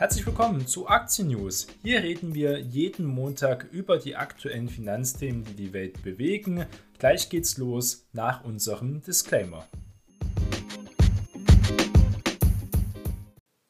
Herzlich willkommen zu Aktien News. Hier reden wir jeden Montag über die aktuellen Finanzthemen, die die Welt bewegen. Gleich geht's los nach unserem Disclaimer.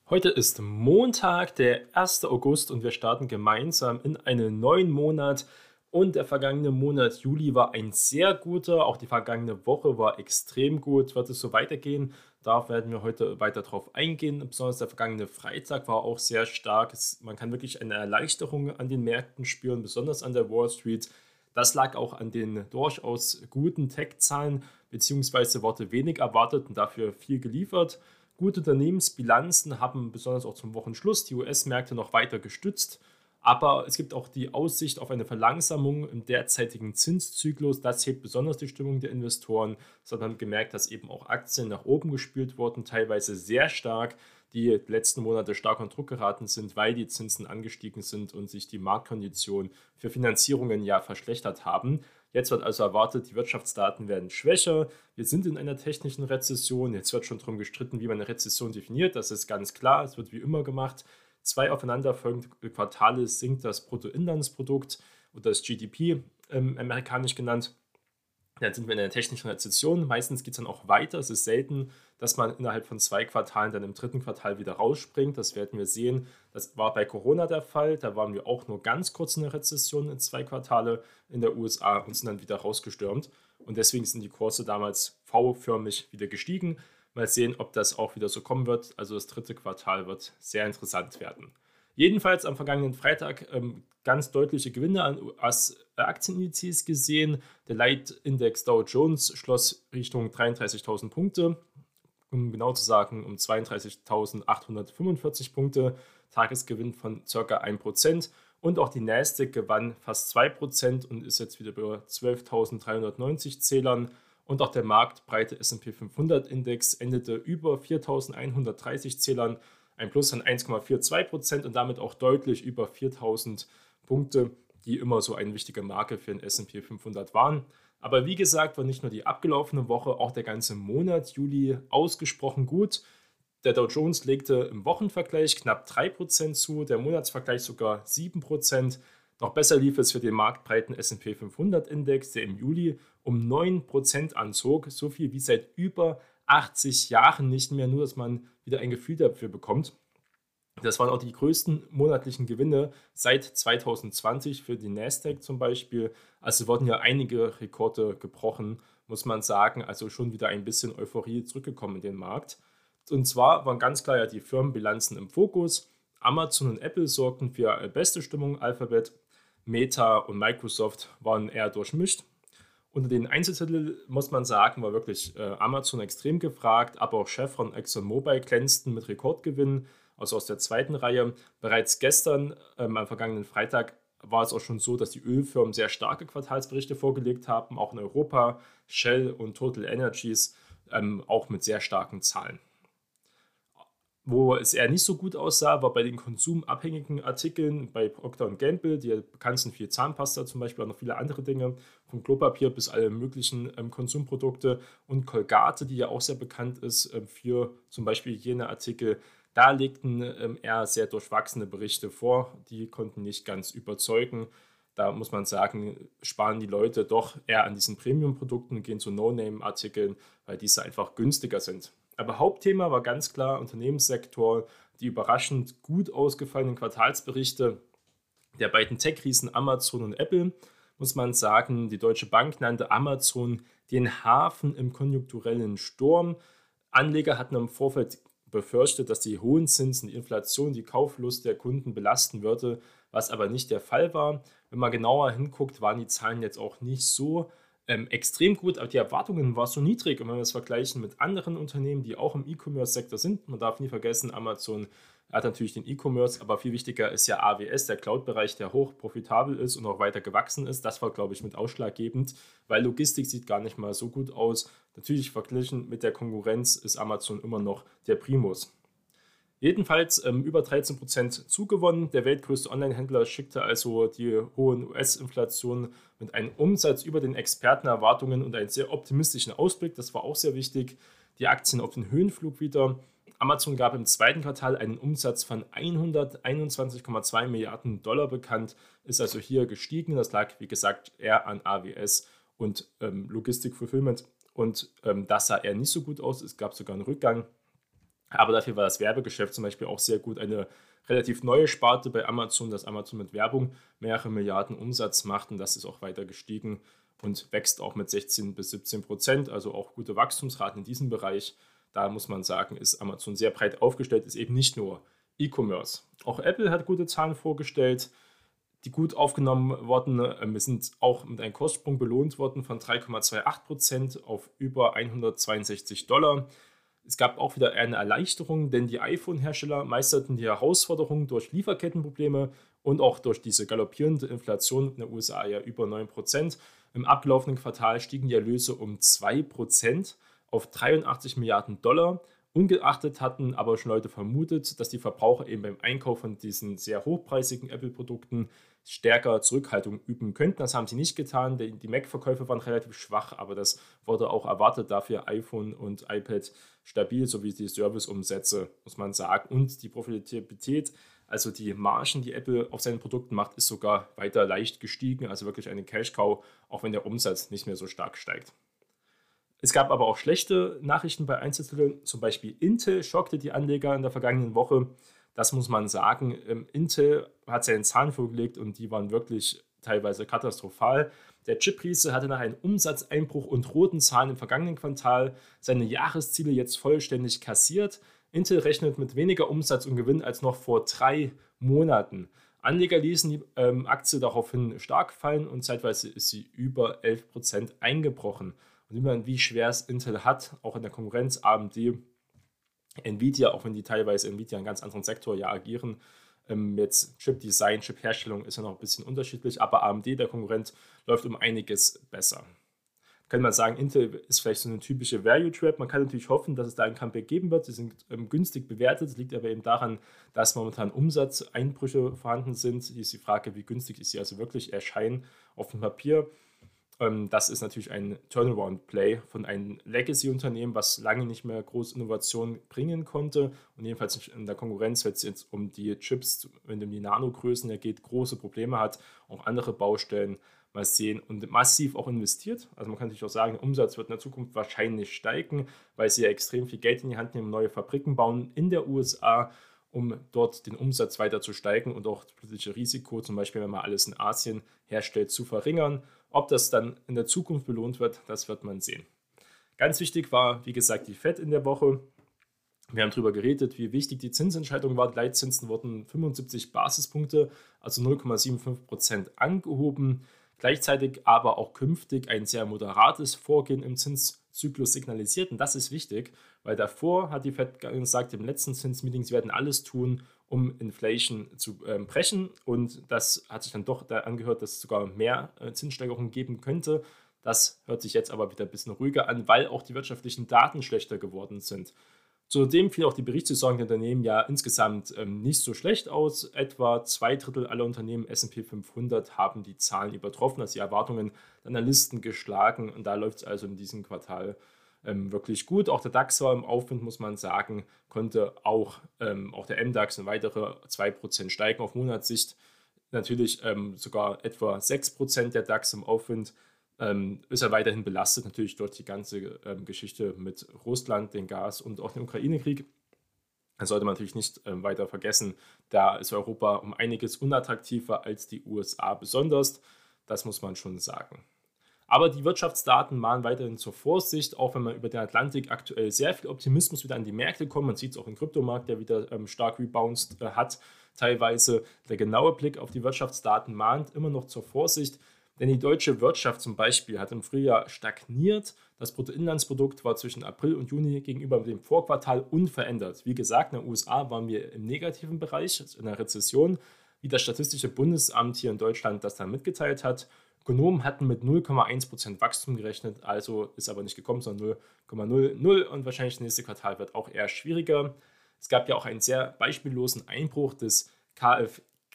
Heute ist Montag, der 1. August und wir starten gemeinsam in einen neuen Monat. Und der vergangene Monat Juli war ein sehr guter, auch die vergangene Woche war extrem gut. Wird es so weitergehen? Da werden wir heute weiter drauf eingehen. Besonders der vergangene Freitag war auch sehr stark. Man kann wirklich eine Erleichterung an den Märkten spüren, besonders an der Wall Street. Das lag auch an den durchaus guten Tech-Zahlen, beziehungsweise wurde wenig erwartet und dafür viel geliefert. Gute Unternehmensbilanzen haben besonders auch zum Wochenschluss die US-Märkte noch weiter gestützt. Aber es gibt auch die Aussicht auf eine Verlangsamung im derzeitigen Zinszyklus. Das hebt besonders die Stimmung der Investoren, sondern gemerkt, dass eben auch Aktien nach oben gespült wurden, teilweise sehr stark, die letzten Monate stark unter Druck geraten sind, weil die Zinsen angestiegen sind und sich die Marktkonditionen für Finanzierungen ja verschlechtert haben. Jetzt wird also erwartet, die Wirtschaftsdaten werden schwächer. Wir sind in einer technischen Rezession. Jetzt wird schon darum gestritten, wie man eine Rezession definiert. Das ist ganz klar. Es wird wie immer gemacht zwei aufeinanderfolgende Quartale sinkt das Bruttoinlandsprodukt oder das GDP ähm, amerikanisch genannt. Dann sind wir in einer technischen Rezession. Meistens geht es dann auch weiter. Es ist selten, dass man innerhalb von zwei Quartalen dann im dritten Quartal wieder rausspringt. Das werden wir sehen. Das war bei Corona der Fall. Da waren wir auch nur ganz kurz in der Rezession in zwei Quartale in der USA und sind dann wieder rausgestürmt. Und deswegen sind die Kurse damals V-förmig wieder gestiegen. Mal sehen, ob das auch wieder so kommen wird. Also das dritte Quartal wird sehr interessant werden. Jedenfalls am vergangenen Freitag ähm, ganz deutliche Gewinne an US-Aktienindizes gesehen. Der Leitindex Dow Jones schloss Richtung 33.000 Punkte, um genau zu sagen um 32.845 Punkte, Tagesgewinn von ca. 1%. Und auch die Nasdaq gewann fast 2% und ist jetzt wieder bei 12.390 Zählern. Und auch der marktbreite SP 500 Index endete über 4130 Zählern, ein Plus von 1,42% und damit auch deutlich über 4000 Punkte, die immer so eine wichtige Marke für den SP 500 waren. Aber wie gesagt, war nicht nur die abgelaufene Woche, auch der ganze Monat Juli ausgesprochen gut. Der Dow Jones legte im Wochenvergleich knapp 3% zu, der Monatsvergleich sogar 7%. Noch besser lief es für den marktbreiten SP 500 Index, der im Juli um 9% anzog, so viel wie seit über 80 Jahren nicht mehr, nur dass man wieder ein Gefühl dafür bekommt. Das waren auch die größten monatlichen Gewinne seit 2020 für die Nasdaq zum Beispiel. Also wurden ja einige Rekorde gebrochen, muss man sagen. Also schon wieder ein bisschen Euphorie zurückgekommen in den Markt. Und zwar waren ganz klar ja die Firmenbilanzen im Fokus. Amazon und Apple sorgten für beste Stimmung. Alphabet Meta und Microsoft waren eher durchmischt. Unter den Einzeltiteln muss man sagen, war wirklich äh, Amazon extrem gefragt, aber auch Chevron, ExxonMobil glänzten mit Rekordgewinnen, also aus der zweiten Reihe. Bereits gestern, ähm, am vergangenen Freitag, war es auch schon so, dass die Ölfirmen sehr starke Quartalsberichte vorgelegt haben, auch in Europa, Shell und Total Energies, ähm, auch mit sehr starken Zahlen. Wo es eher nicht so gut aussah, war bei den konsumabhängigen Artikeln bei Procter Gamble, die bekannt sind für Zahnpasta zum Beispiel, auch noch viele andere Dinge, vom Klopapier bis alle möglichen ähm, Konsumprodukte und Colgate, die ja auch sehr bekannt ist ähm, für zum Beispiel jene Artikel. Da legten ähm, eher sehr durchwachsene Berichte vor, die konnten nicht ganz überzeugen. Da muss man sagen, sparen die Leute doch eher an diesen Premium-Produkten, gehen zu No-Name-Artikeln, weil diese einfach günstiger sind. Aber Hauptthema war ganz klar Unternehmenssektor, die überraschend gut ausgefallenen Quartalsberichte der beiden Tech-Riesen Amazon und Apple. Muss man sagen, die Deutsche Bank nannte Amazon den Hafen im konjunkturellen Sturm. Anleger hatten im Vorfeld befürchtet, dass die hohen Zinsen, die Inflation, die Kauflust der Kunden belasten würde, was aber nicht der Fall war. Wenn man genauer hinguckt, waren die Zahlen jetzt auch nicht so ähm, extrem gut, aber die Erwartungen waren so niedrig. Und wenn wir das vergleichen mit anderen Unternehmen, die auch im E-Commerce-Sektor sind, man darf nie vergessen, Amazon hat natürlich den E-Commerce, aber viel wichtiger ist ja AWS, der Cloud-Bereich, der hoch profitabel ist und auch weiter gewachsen ist. Das war, glaube ich, mit ausschlaggebend, weil Logistik sieht gar nicht mal so gut aus. Natürlich verglichen mit der Konkurrenz ist Amazon immer noch der Primus. Jedenfalls ähm, über 13% zugewonnen. Der weltgrößte Online-Händler schickte also die hohen US-Inflation mit einem Umsatz über den Expertenerwartungen und einen sehr optimistischen Ausblick. Das war auch sehr wichtig. Die Aktien auf den Höhenflug wieder. Amazon gab im zweiten Quartal einen Umsatz von 121,2 Milliarden Dollar bekannt, ist also hier gestiegen. Das lag, wie gesagt, eher an AWS und ähm, Logistik Fulfillment. Und ähm, das sah eher nicht so gut aus. Es gab sogar einen Rückgang. Aber dafür war das Werbegeschäft zum Beispiel auch sehr gut. Eine relativ neue Sparte bei Amazon, dass Amazon mit Werbung mehrere Milliarden Umsatz macht. Und das ist auch weiter gestiegen und wächst auch mit 16 bis 17 Prozent. Also auch gute Wachstumsraten in diesem Bereich. Da muss man sagen, ist Amazon sehr breit aufgestellt, ist eben nicht nur E-Commerce. Auch Apple hat gute Zahlen vorgestellt, die gut aufgenommen wurden. Ähm, wir sind auch mit einem Kostsprung belohnt worden von 3,28 Prozent auf über 162 Dollar. Es gab auch wieder eine Erleichterung, denn die iPhone-Hersteller meisterten die Herausforderungen durch Lieferkettenprobleme und auch durch diese galoppierende Inflation in den USA ja über 9%. Im abgelaufenen Quartal stiegen die Erlöse um 2% auf 83 Milliarden Dollar. Ungeachtet hatten aber schon Leute vermutet, dass die Verbraucher eben beim Einkauf von diesen sehr hochpreisigen Apple-Produkten stärker Zurückhaltung üben könnten. Das haben sie nicht getan. Die Mac-Verkäufe waren relativ schwach, aber das wurde auch erwartet, dafür iPhone und iPad stabil, sowie die Serviceumsätze, muss man sagen. Und die Profitabilität, also die Margen, die Apple auf seinen Produkten macht, ist sogar weiter leicht gestiegen. Also wirklich eine Cash-Cow, auch wenn der Umsatz nicht mehr so stark steigt. Es gab aber auch schlechte Nachrichten bei Einzeltiteln. Zum Beispiel Intel schockte die Anleger in der vergangenen Woche. Das muss man sagen. Ähm, Intel hat seinen Zahn vorgelegt und die waren wirklich teilweise katastrophal. Der Chip-Riese hatte nach einem Umsatzeinbruch und roten Zahlen im vergangenen Quartal seine Jahresziele jetzt vollständig kassiert. Intel rechnet mit weniger Umsatz und Gewinn als noch vor drei Monaten. Anleger ließen die ähm, Aktie daraufhin stark fallen und zeitweise ist sie über 11% eingebrochen. Und wie man, wie schwer es Intel hat, auch in der Konkurrenz AMD, Nvidia, auch wenn die teilweise Nvidia in einem ganz anderen Sektor ja agieren, ähm, jetzt Chip-Design, Chip-Herstellung ist ja noch ein bisschen unterschiedlich, aber AMD, der Konkurrent, läuft um einiges besser. Kann man sagen, Intel ist vielleicht so eine typische Value Trap. Man kann natürlich hoffen, dass es da ein Comeback geben wird. Sie sind ähm, günstig bewertet. Das liegt aber eben daran, dass momentan Umsatzeinbrüche vorhanden sind. Hier ist die Frage, wie günstig ist sie also wirklich erscheinen auf dem Papier. Ähm, das ist natürlich ein Turnaround-Play von einem Legacy-Unternehmen, was lange nicht mehr große Innovation bringen konnte. Und jedenfalls in der Konkurrenz, wenn es jetzt um die Chips, wenn es um die Nanogrößen geht, große Probleme hat, auch andere Baustellen mal sehen und massiv auch investiert. Also man kann natürlich auch sagen, der Umsatz wird in der Zukunft wahrscheinlich steigen, weil sie ja extrem viel Geld in die Hand nehmen, neue Fabriken bauen in der USA um dort den Umsatz weiter zu steigen und auch das politische Risiko, zum Beispiel wenn man alles in Asien herstellt, zu verringern. Ob das dann in der Zukunft belohnt wird, das wird man sehen. Ganz wichtig war, wie gesagt, die FED in der Woche. Wir haben darüber geredet, wie wichtig die Zinsentscheidung war. Die Leitzinsen wurden 75 Basispunkte, also 0,75 Prozent angehoben. Gleichzeitig aber auch künftig ein sehr moderates Vorgehen im Zinszyklus signalisiert. Und das ist wichtig, weil davor hat die Fed gesagt, im letzten Zinsmeeting, sie werden alles tun, um Inflation zu ähm, brechen. Und das hat sich dann doch da angehört, dass es sogar mehr äh, Zinssteigerungen geben könnte. Das hört sich jetzt aber wieder ein bisschen ruhiger an, weil auch die wirtschaftlichen Daten schlechter geworden sind. Zudem fiel auch die Berichtssaison der Unternehmen ja insgesamt ähm, nicht so schlecht aus. Etwa zwei Drittel aller Unternehmen SP 500 haben die Zahlen übertroffen, also die Erwartungen der Analysten geschlagen. Und da läuft es also in diesem Quartal ähm, wirklich gut. Auch der DAX war im Aufwind, muss man sagen, konnte auch, ähm, auch der MDAX eine weitere 2% steigen auf Monatssicht. Natürlich ähm, sogar etwa 6% der DAX im Aufwind. Ähm, ist er weiterhin belastet, natürlich durch die ganze ähm, Geschichte mit Russland, den Gas und auch dem Ukraine-Krieg. Das sollte man natürlich nicht ähm, weiter vergessen. Da ist Europa um einiges unattraktiver als die USA besonders. Das muss man schon sagen. Aber die Wirtschaftsdaten mahnen weiterhin zur Vorsicht, auch wenn man über den Atlantik aktuell sehr viel Optimismus wieder an die Märkte kommt. Man sieht es auch im Kryptomarkt, der wieder ähm, stark rebounced äh, hat. Teilweise der genaue Blick auf die Wirtschaftsdaten mahnt immer noch zur Vorsicht. Denn die deutsche Wirtschaft zum Beispiel hat im Frühjahr stagniert. Das Bruttoinlandsprodukt war zwischen April und Juni gegenüber dem Vorquartal unverändert. Wie gesagt, in den USA waren wir im negativen Bereich, also in der Rezession, wie das Statistische Bundesamt hier in Deutschland das dann mitgeteilt hat. Ökonomen hatten mit 0,1% Wachstum gerechnet, also ist aber nicht gekommen, sondern 0,00 und wahrscheinlich das nächste Quartal wird auch eher schwieriger. Es gab ja auch einen sehr beispiellosen Einbruch des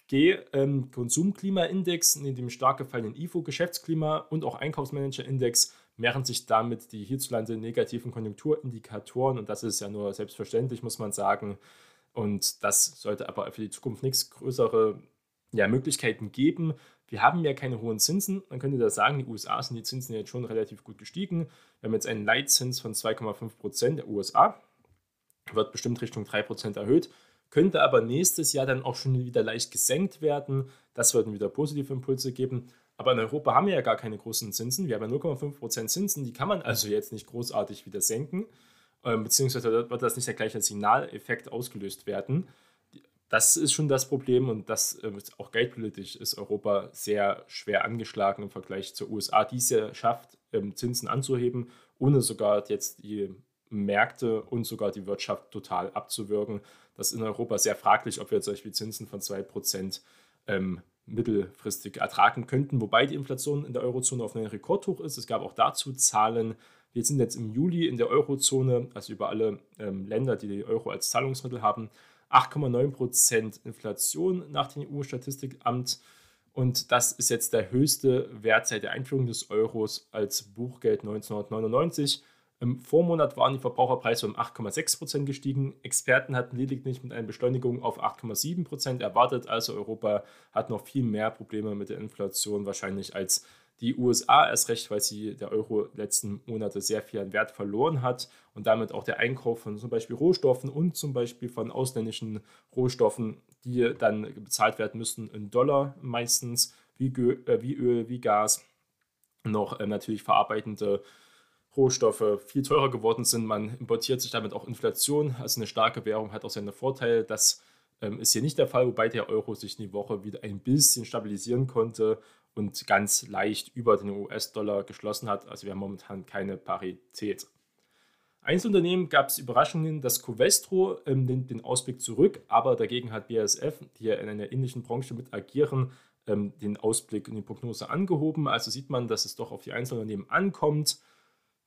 KfG ähm, Konsumklimaindex, in dem stark gefallenen IFO Geschäftsklima und auch Einkaufsmanager-Index mehren sich damit die hierzulande negativen Konjunkturindikatoren und das ist ja nur selbstverständlich, muss man sagen. Und das sollte aber für die Zukunft nichts größere ja, Möglichkeiten geben. Wir haben ja keine hohen Zinsen. Man könnte da sagen, den USA sind die Zinsen jetzt schon relativ gut gestiegen. Wir haben jetzt einen Leitzins von 2,5 Prozent der USA. Wird bestimmt Richtung 3 Prozent erhöht könnte aber nächstes Jahr dann auch schon wieder leicht gesenkt werden. Das würden wieder positive Impulse geben. Aber in Europa haben wir ja gar keine großen Zinsen. Wir haben ja 0,5% Zinsen, die kann man also jetzt nicht großartig wieder senken, ähm, beziehungsweise wird das nicht der gleiche Signaleffekt ausgelöst werden. Das ist schon das Problem und das äh, auch geldpolitisch ist Europa sehr schwer angeschlagen im Vergleich zur USA, die es ja schafft, ähm, Zinsen anzuheben, ohne sogar jetzt die Märkte und sogar die Wirtschaft total abzuwirken. Das ist in Europa sehr fraglich, ob wir zum Beispiel Zinsen von 2% ähm, mittelfristig ertragen könnten, wobei die Inflation in der Eurozone auf einem Rekordhoch ist. Es gab auch dazu Zahlen. Wir sind jetzt im Juli in der Eurozone, also über alle ähm, Länder, die die Euro als Zahlungsmittel haben, 8,9% Inflation nach dem EU-Statistikamt. Und das ist jetzt der höchste Wert seit der Einführung des Euros als Buchgeld 1999. Im Vormonat waren die Verbraucherpreise um 8,6% gestiegen. Experten hatten lediglich mit einer Beschleunigung auf 8,7% erwartet. Also Europa hat noch viel mehr Probleme mit der Inflation wahrscheinlich als die USA. Erst recht, weil sie der Euro letzten Monate sehr viel an Wert verloren hat und damit auch der Einkauf von zum Beispiel Rohstoffen und zum Beispiel von ausländischen Rohstoffen, die dann bezahlt werden müssen in Dollar meistens, wie, äh, Öl, wie Gas, noch äh, natürlich verarbeitende Rohstoffe viel teurer geworden sind. Man importiert sich damit auch Inflation. Also eine starke Währung hat auch seine Vorteile. Das ähm, ist hier nicht der Fall, wobei der Euro sich in die Woche wieder ein bisschen stabilisieren konnte und ganz leicht über den US-Dollar geschlossen hat. Also wir haben momentan keine Parität. Einzelunternehmen gab es Überraschungen, dass Covestro ähm, nimmt den Ausblick zurück, aber dagegen hat BASF, die ja in einer ähnlichen Branche mit agieren, ähm, den Ausblick und die Prognose angehoben. Also sieht man, dass es doch auf die Einzelunternehmen ankommt.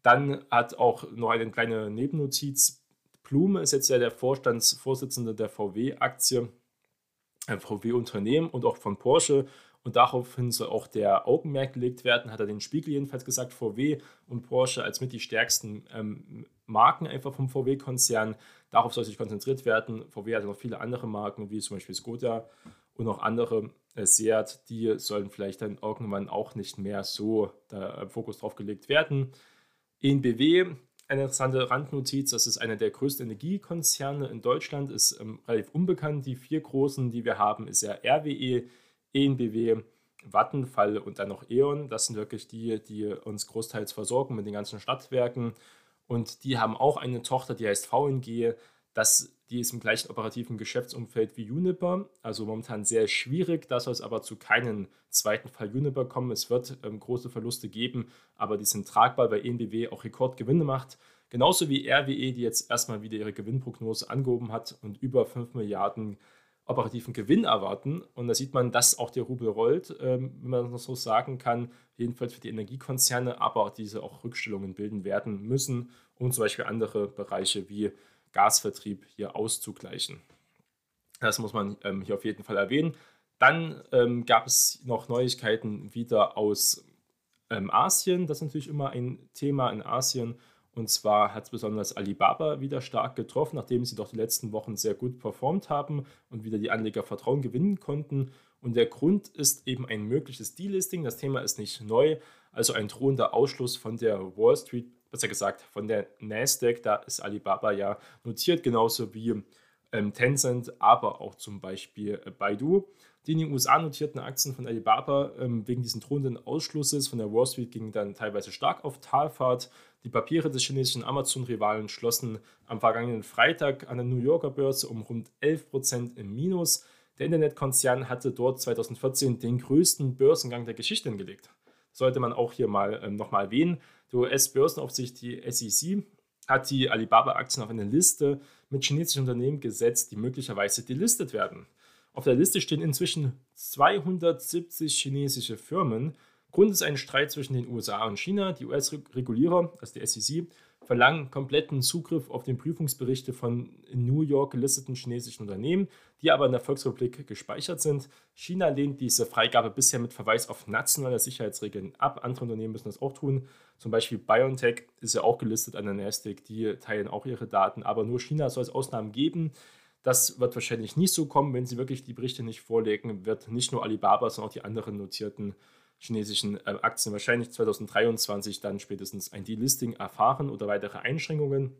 Dann hat auch noch eine kleine Nebennotiz. Blume ist jetzt ja der Vorstandsvorsitzende der VW-Aktie, äh, VW-Unternehmen und auch von Porsche. Und daraufhin soll auch der Augenmerk gelegt werden, hat er den Spiegel jedenfalls gesagt, VW und Porsche als mit die stärksten ähm, Marken einfach vom VW-Konzern. Darauf soll sich konzentriert werden. VW hat noch viele andere Marken, wie zum Beispiel Skoda und auch andere äh, Seat, die sollen vielleicht dann irgendwann auch nicht mehr so da äh, Fokus drauf gelegt werden. ENBW, eine interessante Randnotiz, das ist einer der größten Energiekonzerne in Deutschland, ist ähm, relativ unbekannt. Die vier großen, die wir haben, ist ja RWE, ENBW, Vattenfall und dann noch E.ON. Das sind wirklich die, die uns großteils versorgen mit den ganzen Stadtwerken. Und die haben auch eine Tochter, die heißt VNG. Das die ist im gleichen operativen Geschäftsumfeld wie Juniper, also momentan sehr schwierig. Da soll es aber zu keinem zweiten Fall Juniper kommen. Es wird ähm, große Verluste geben, aber die sind tragbar, weil ENBW auch Rekordgewinne macht. Genauso wie RWE, die jetzt erstmal wieder ihre Gewinnprognose angehoben hat und über 5 Milliarden operativen Gewinn erwarten. Und da sieht man, dass auch der Rubel rollt, ähm, wenn man das so sagen kann, jedenfalls für die Energiekonzerne, aber auch diese auch Rückstellungen bilden werden müssen, um zum Beispiel andere Bereiche wie Gasvertrieb hier auszugleichen. Das muss man ähm, hier auf jeden Fall erwähnen. Dann ähm, gab es noch Neuigkeiten wieder aus ähm, Asien. Das ist natürlich immer ein Thema in Asien. Und zwar hat es besonders Alibaba wieder stark getroffen, nachdem sie doch die letzten Wochen sehr gut performt haben und wieder die Anleger Vertrauen gewinnen konnten. Und der Grund ist eben ein mögliches Delisting. Das Thema ist nicht neu, also ein drohender Ausschluss von der Wall Street besser gesagt von der Nasdaq, da ist Alibaba ja notiert, genauso wie ähm, Tencent, aber auch zum Beispiel äh, Baidu. Die in den USA notierten Aktien von Alibaba ähm, wegen diesen drohenden Ausschlusses von der Wall Street gingen dann teilweise stark auf Talfahrt. Die Papiere des chinesischen Amazon-Rivalen schlossen am vergangenen Freitag an der New Yorker Börse um rund 11% im Minus. Der Internetkonzern hatte dort 2014 den größten Börsengang der Geschichte hingelegt. Sollte man auch hier mal ähm, nochmal erwähnen. Die US-Börsenaufsicht, die SEC, hat die Alibaba-Aktien auf eine Liste mit chinesischen Unternehmen gesetzt, die möglicherweise delistet werden. Auf der Liste stehen inzwischen 270 chinesische Firmen. Grund ist ein Streit zwischen den USA und China. Die US-Regulierer, also die SEC, verlangen kompletten Zugriff auf den Prüfungsberichte von in New York gelisteten chinesischen Unternehmen, die aber in der Volksrepublik gespeichert sind. China lehnt diese Freigabe bisher mit Verweis auf nationale Sicherheitsregeln ab. Andere Unternehmen müssen das auch tun. Zum Beispiel BioNTech ist ja auch gelistet an der NASDAQ, die teilen auch ihre Daten, aber nur China soll es Ausnahmen geben. Das wird wahrscheinlich nicht so kommen, wenn sie wirklich die Berichte nicht vorlegen, wird nicht nur Alibaba, sondern auch die anderen notierten chinesischen äh, Aktien wahrscheinlich 2023 dann spätestens ein Delisting erfahren oder weitere Einschränkungen.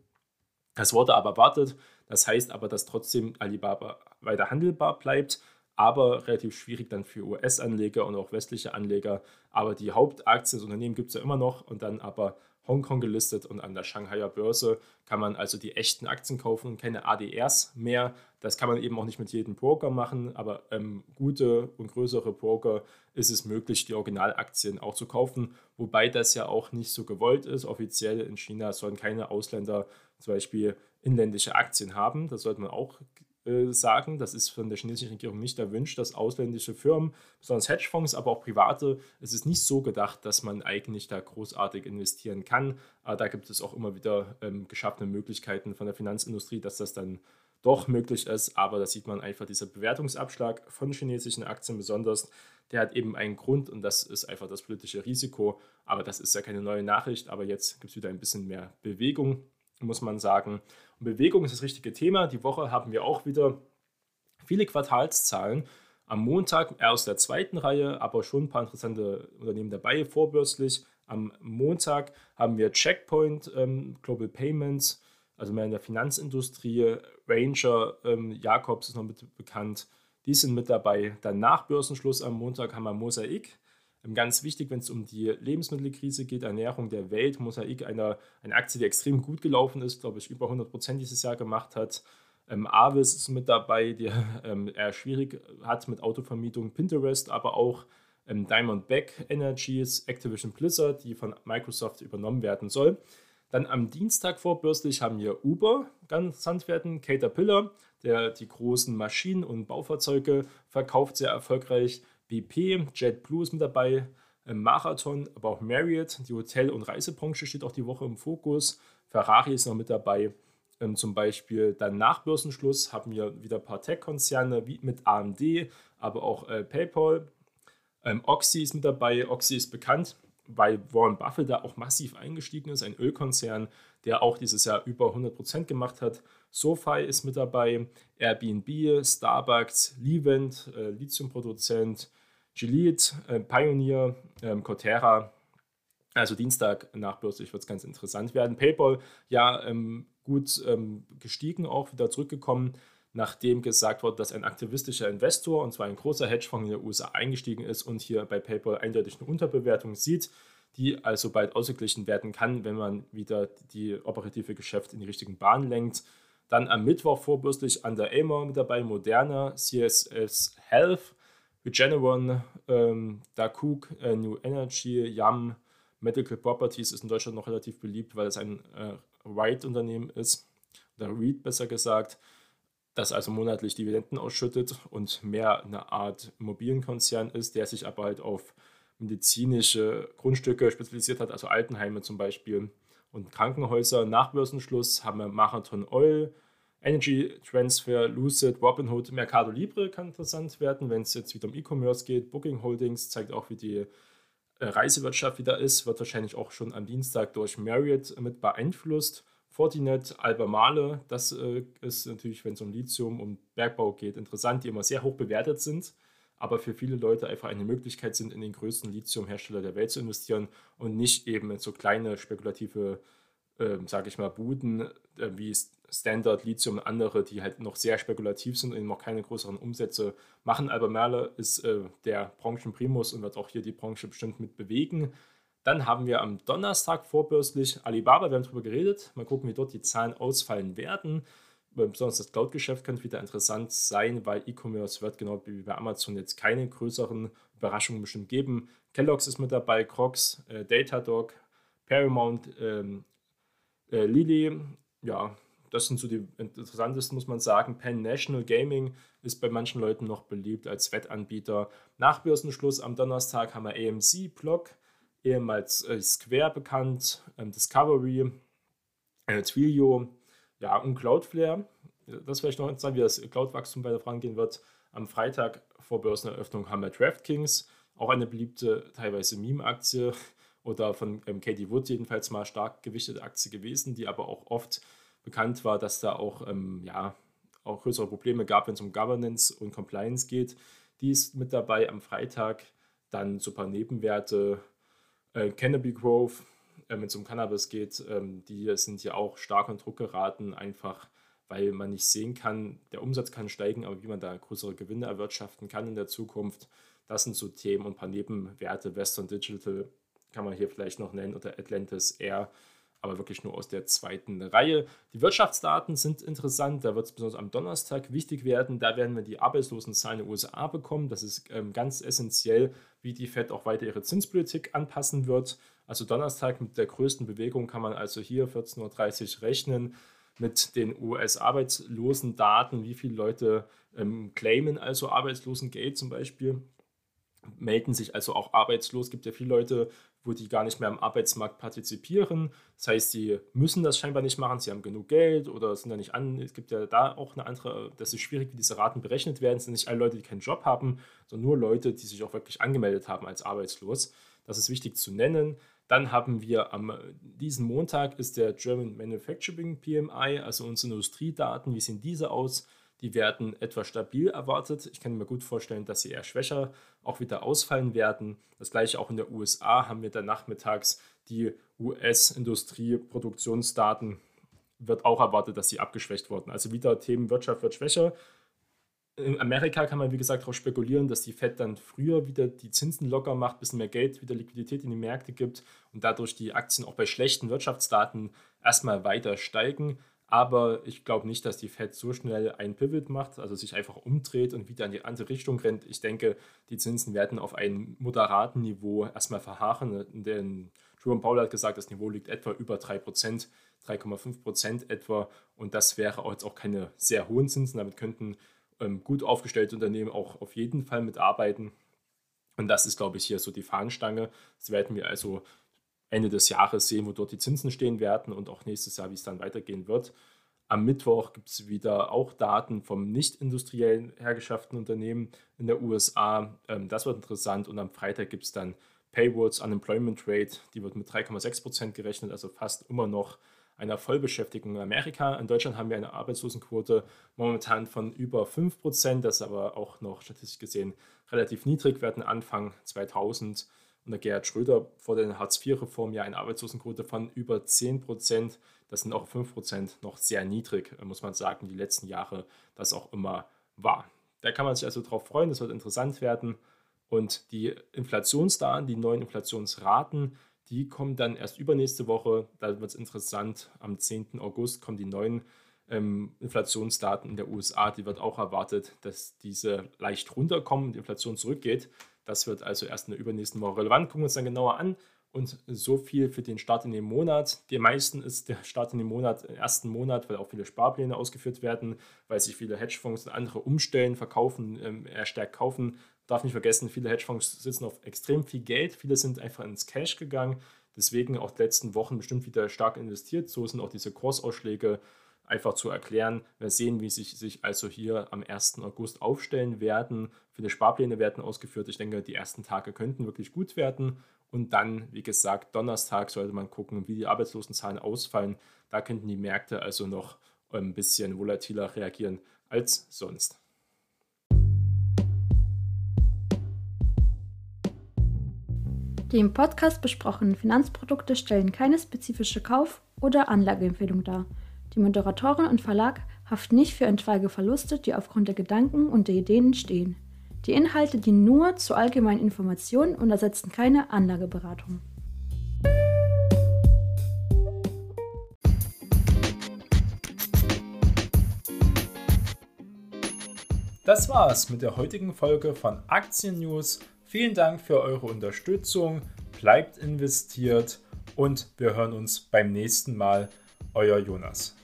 Das wurde aber erwartet. Das heißt aber, dass trotzdem Alibaba weiter handelbar bleibt, aber relativ schwierig dann für US-Anleger und auch westliche Anleger. Aber die Hauptaktie des Unternehmens gibt es ja immer noch und dann aber Hongkong gelistet und an der Shanghaier Börse kann man also die echten Aktien kaufen keine ADRs mehr. Das kann man eben auch nicht mit jedem Broker machen, aber ähm, gute und größere Broker ist es möglich, die Originalaktien auch zu kaufen, wobei das ja auch nicht so gewollt ist. Offiziell in China sollen keine Ausländer zum Beispiel inländische Aktien haben. Das sollte man auch äh, sagen, das ist von der chinesischen Regierung nicht erwünscht, dass ausländische Firmen, besonders Hedgefonds, aber auch private, es ist nicht so gedacht, dass man eigentlich da großartig investieren kann. Aber da gibt es auch immer wieder ähm, geschaffene Möglichkeiten von der Finanzindustrie, dass das dann doch möglich ist. Aber da sieht man einfach dieser Bewertungsabschlag von chinesischen Aktien besonders. Der hat eben einen Grund und das ist einfach das politische Risiko. Aber das ist ja keine neue Nachricht. Aber jetzt gibt es wieder ein bisschen mehr Bewegung muss man sagen. Und Bewegung ist das richtige Thema. Die Woche haben wir auch wieder viele Quartalszahlen. Am Montag aus der zweiten Reihe, aber schon ein paar interessante Unternehmen dabei, vorbörslich. Am Montag haben wir Checkpoint ähm, Global Payments, also mehr in der Finanzindustrie. Ranger ähm, Jacobs ist noch mit bekannt. Die sind mit dabei. Dann nach Börsenschluss am Montag haben wir Mosaik ganz wichtig, wenn es um die Lebensmittelkrise geht, Ernährung der Welt, Mosaik, eine, eine Aktie, die extrem gut gelaufen ist, glaube ich, über 100 Prozent dieses Jahr gemacht hat. Ähm, Avis ist mit dabei, die ähm, eher schwierig hat mit Autovermietung, Pinterest, aber auch ähm, Diamondback Energies, Activision Blizzard, die von Microsoft übernommen werden soll. Dann am Dienstag vorbürstlich haben wir Uber ganz werden, Caterpillar, der die großen Maschinen und Baufahrzeuge verkauft, sehr erfolgreich. BP, JetBlue ist mit dabei, äh, Marathon, aber auch Marriott, die Hotel- und Reisebranche steht auch die Woche im Fokus. Ferrari ist noch mit dabei. Ähm, zum Beispiel dann nach Börsenschluss haben wir wieder ein paar Tech-Konzerne mit AMD, aber auch äh, PayPal. Ähm, Oxy ist mit dabei. Oxy ist bekannt, weil Warren Buffett da auch massiv eingestiegen ist, ein Ölkonzern, der auch dieses Jahr über 100% gemacht hat. SoFi ist mit dabei, Airbnb, Starbucks, Livent, äh, Lithiumproduzent, Gillette, äh, Pioneer, ähm, Cortera. Also Dienstag nachbörslich wird es ganz interessant werden. PayPal, ja, ähm, gut ähm, gestiegen, auch wieder zurückgekommen, nachdem gesagt wurde, dass ein aktivistischer Investor, und zwar ein großer Hedgefonds in den USA, eingestiegen ist und hier bei PayPal eindeutig eine Unterbewertung sieht, die also bald ausgeglichen werden kann, wenn man wieder die operative Geschäft in die richtigen Bahnen lenkt. Dann am Mittwoch vorbürstlich Under Armour mit dabei, Moderna, CSS Health, Regeneron, ähm, Dakuk, äh, New Energy, Yam, Medical Properties ist in Deutschland noch relativ beliebt, weil es ein äh, Right-Unternehmen ist, oder REIT besser gesagt, das also monatlich Dividenden ausschüttet und mehr eine Art Immobilienkonzern ist, der sich aber halt auf medizinische Grundstücke spezialisiert hat, also Altenheime zum Beispiel und Krankenhäuser. Nach Börsenschluss haben wir Marathon Oil, Energy Transfer, Lucid, Robinhood, Mercado Libre kann interessant werden, wenn es jetzt wieder um E-Commerce geht. Booking Holdings zeigt auch, wie die äh, Reisewirtschaft wieder ist, wird wahrscheinlich auch schon am Dienstag durch Marriott mit beeinflusst. Fortinet, Albemarle, das äh, ist natürlich, wenn es um Lithium, um Bergbau geht, interessant, die immer sehr hoch bewertet sind aber für viele Leute einfach eine Möglichkeit sind, in den größten Lithiumhersteller der Welt zu investieren und nicht eben in so kleine spekulative, äh, sage ich mal, Buden äh, wie Standard Lithium und andere, die halt noch sehr spekulativ sind und noch keine größeren Umsätze machen. Albemarle ist äh, der Branchenprimus und wird auch hier die Branche bestimmt mit bewegen. Dann haben wir am Donnerstag vorbörslich Alibaba, wir haben darüber geredet. Mal gucken, wie dort die Zahlen ausfallen werden besonders das Cloud-Geschäft könnte wieder interessant sein, weil E-Commerce wird genau wie bei Amazon jetzt keine größeren Überraschungen bestimmt geben. Kellogg's ist mit dabei, Crocs, äh, Datadog, Paramount, ähm, äh, Lily, ja, das sind so die interessantesten, muss man sagen. Penn National Gaming ist bei manchen Leuten noch beliebt als Wettanbieter. Nach Börsenschluss am Donnerstag haben wir AMC, Block, ehemals äh, Square bekannt, ähm, Discovery, äh, Twilio ja, und Cloudflare. Das vielleicht noch interessant, wie das Cloud-Wachstum weiter vorangehen wird. Am Freitag vor Börseneröffnung haben wir DraftKings, auch eine beliebte, teilweise Meme-Aktie oder von ähm, Katie Wood jedenfalls mal stark gewichtete Aktie gewesen, die aber auch oft bekannt war, dass da auch, ähm, ja, auch größere Probleme gab, wenn es um Governance und Compliance geht. Die ist mit dabei am Freitag. Dann so ein paar Nebenwerte. Äh, Canopy Grove, äh, wenn es um Cannabis geht, ähm, die sind ja auch stark unter Druck geraten, einfach weil man nicht sehen kann, der Umsatz kann steigen, aber wie man da größere Gewinne erwirtschaften kann in der Zukunft, das sind so Themen und ein paar Nebenwerte. Western Digital kann man hier vielleicht noch nennen oder Atlantis Air aber wirklich nur aus der zweiten Reihe. Die Wirtschaftsdaten sind interessant, da wird es besonders am Donnerstag wichtig werden. Da werden wir die Arbeitslosenzahlen den USA bekommen. Das ist ähm, ganz essentiell, wie die Fed auch weiter ihre Zinspolitik anpassen wird. Also Donnerstag mit der größten Bewegung kann man also hier 14.30 Uhr rechnen mit den US-Arbeitslosendaten, wie viele Leute ähm, claimen also Arbeitslosengeld zum Beispiel melden sich also auch arbeitslos. Es gibt ja viele Leute, wo die gar nicht mehr am Arbeitsmarkt partizipieren. Das heißt, sie müssen das scheinbar nicht machen, sie haben genug Geld oder sind da nicht an. Es gibt ja da auch eine andere, das ist schwierig, wie diese Raten berechnet werden. Es sind nicht alle Leute, die keinen Job haben, sondern nur Leute, die sich auch wirklich angemeldet haben als arbeitslos. Das ist wichtig zu nennen. Dann haben wir am diesen Montag ist der German Manufacturing PMI, also unsere Industriedaten. Wie sehen diese aus? Die werden etwas stabil erwartet. Ich kann mir gut vorstellen, dass sie eher schwächer auch wieder ausfallen werden. Das gleiche auch in der USA haben wir dann nachmittags die US-Industrieproduktionsdaten. Wird auch erwartet, dass sie abgeschwächt wurden. Also wieder Themen Wirtschaft wird schwächer. In Amerika kann man, wie gesagt, darauf spekulieren, dass die Fed dann früher wieder die Zinsen locker macht, ein bisschen mehr Geld, wieder Liquidität in die Märkte gibt und dadurch die Aktien auch bei schlechten Wirtschaftsdaten erstmal weiter steigen. Aber ich glaube nicht, dass die Fed so schnell einen Pivot macht, also sich einfach umdreht und wieder in die andere Richtung rennt. Ich denke, die Zinsen werden auf einem moderaten Niveau erstmal verharren. Denn Jerome Powell hat gesagt, das Niveau liegt etwa über 3%, 3,5% etwa. Und das wäre jetzt auch keine sehr hohen Zinsen. Damit könnten ähm, gut aufgestellte Unternehmen auch auf jeden Fall mitarbeiten. Und das ist, glaube ich, hier so die Fahnenstange. Das werden wir also Ende des Jahres sehen, wo dort die Zinsen stehen werden und auch nächstes Jahr, wie es dann weitergehen wird. Am Mittwoch gibt es wieder auch Daten vom nicht industriellen hergeschafften Unternehmen in der USA. Ähm, das wird interessant. Und am Freitag gibt es dann Paywalls Unemployment Rate. Die wird mit 3,6 Prozent gerechnet, also fast immer noch einer Vollbeschäftigung in Amerika. In Deutschland haben wir eine Arbeitslosenquote momentan von über 5 Prozent. Das ist aber auch noch statistisch gesehen relativ niedrig. Wir hatten Anfang 2000 unter Gerhard Schröder vor der Hartz-IV-Reform ja eine Arbeitslosenquote von über 10 Prozent. Das sind auch 5 Prozent noch sehr niedrig, muss man sagen, die letzten Jahre das auch immer war. Da kann man sich also darauf freuen, das wird interessant werden. Und die Inflationsdaten, die neuen Inflationsraten, die kommen dann erst übernächste Woche. Da wird es interessant. Am 10. August kommen die neuen ähm, Inflationsdaten in der USA. Die wird auch erwartet, dass diese leicht runterkommen, die Inflation zurückgeht. Das wird also erst in der übernächsten Woche relevant. Gucken wir uns dann genauer an. Und so viel für den Start in den Monat. Die meisten ist der Start in den Monat, im ersten Monat, weil auch viele Sparpläne ausgeführt werden, weil sich viele Hedgefonds und andere umstellen, verkaufen, ähm, eher stärker kaufen. Darf nicht vergessen, viele Hedgefonds sitzen auf extrem viel Geld. Viele sind einfach ins Cash gegangen. Deswegen auch die letzten Wochen bestimmt wieder stark investiert. So sind auch diese Kursausschläge einfach zu erklären. Wir sehen, wie sich sich also hier am 1. August aufstellen werden. Viele Sparpläne werden ausgeführt. Ich denke, die ersten Tage könnten wirklich gut werden. Und dann, wie gesagt, Donnerstag sollte man gucken, wie die Arbeitslosenzahlen ausfallen. Da könnten die Märkte also noch ein bisschen volatiler reagieren als sonst. Die im Podcast besprochenen Finanzprodukte stellen keine spezifische Kauf- oder Anlageempfehlung dar. Die Moderatorin und Verlag haften nicht für etwaige Verluste, die aufgrund der Gedanken und der Ideen entstehen. Die Inhalte dienen nur zu allgemeinen Informationen und ersetzen keine Anlageberatung. Das war's mit der heutigen Folge von Aktien News. Vielen Dank für eure Unterstützung. Bleibt investiert und wir hören uns beim nächsten Mal. Euer Jonas.